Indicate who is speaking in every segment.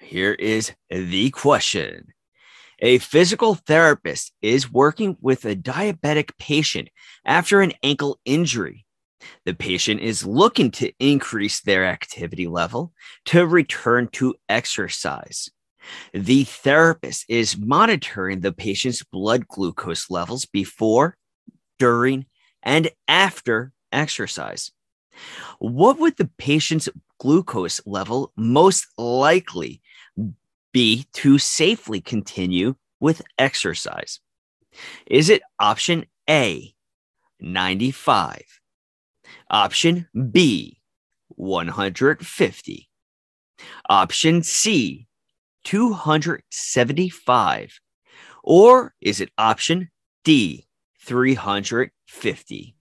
Speaker 1: Here is the question. A physical therapist is working with a diabetic patient after an ankle injury. The patient is looking to increase their activity level to return to exercise. The therapist is monitoring the patient's blood glucose levels before, during, and after exercise. What would the patient's glucose level most likely be to safely continue with exercise? Is it option A, 95? Option B, 150? Option C, 275? Or is it option D, 350?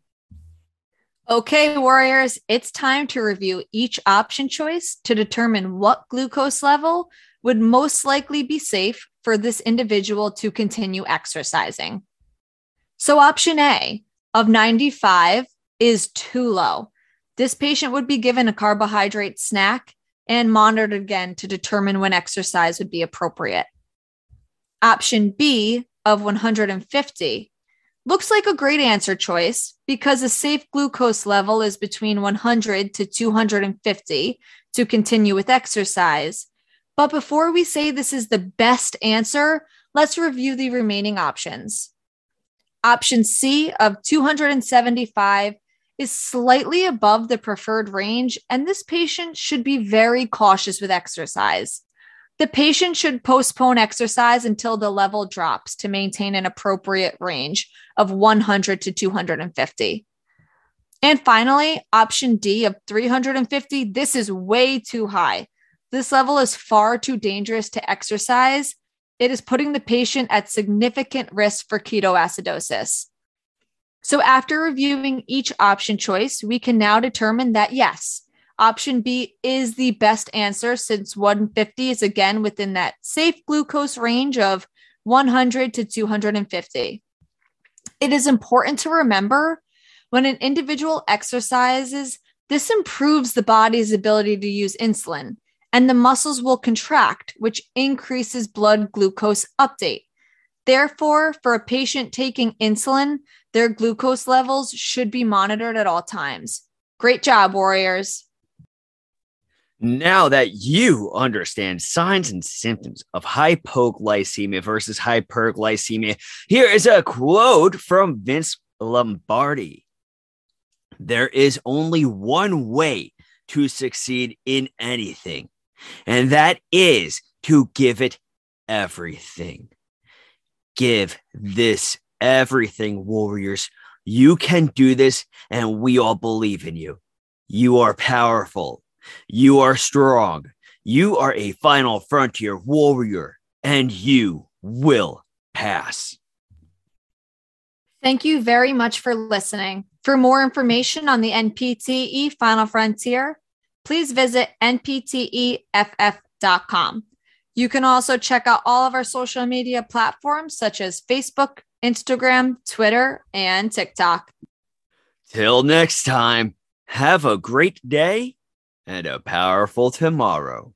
Speaker 2: Okay, Warriors, it's time to review each option choice to determine what glucose level would most likely be safe for this individual to continue exercising. So, option A of 95 is too low. This patient would be given a carbohydrate snack and monitored again to determine when exercise would be appropriate. Option B of 150 looks like a great answer choice because a safe glucose level is between 100 to 250 to continue with exercise. But before we say this is the best answer, let's review the remaining options. Option C of 275 is slightly above the preferred range, and this patient should be very cautious with exercise. The patient should postpone exercise until the level drops to maintain an appropriate range of 100 to 250. And finally, option D of 350, this is way too high. This level is far too dangerous to exercise. It is putting the patient at significant risk for ketoacidosis. So, after reviewing each option choice, we can now determine that yes, option B is the best answer since 150 is again within that safe glucose range of 100 to 250. It is important to remember when an individual exercises, this improves the body's ability to use insulin, and the muscles will contract, which increases blood glucose update. Therefore, for a patient taking insulin, their glucose levels should be monitored at all times. Great job, Warriors.
Speaker 1: Now that you understand signs and symptoms of hypoglycemia versus hyperglycemia, here is a quote from Vince Lombardi. There is only one way to succeed in anything, and that is to give it everything. Give this everything, warriors. You can do this, and we all believe in you. You are powerful you are strong. You are a final frontier warrior, and you will pass.
Speaker 2: Thank you very much for listening. For more information on the NPTE Final Frontier, please visit npteff.com. You can also check out all of our social media platforms such as Facebook, Instagram, Twitter, and TikTok.
Speaker 1: Till next time, have a great day and a powerful tomorrow.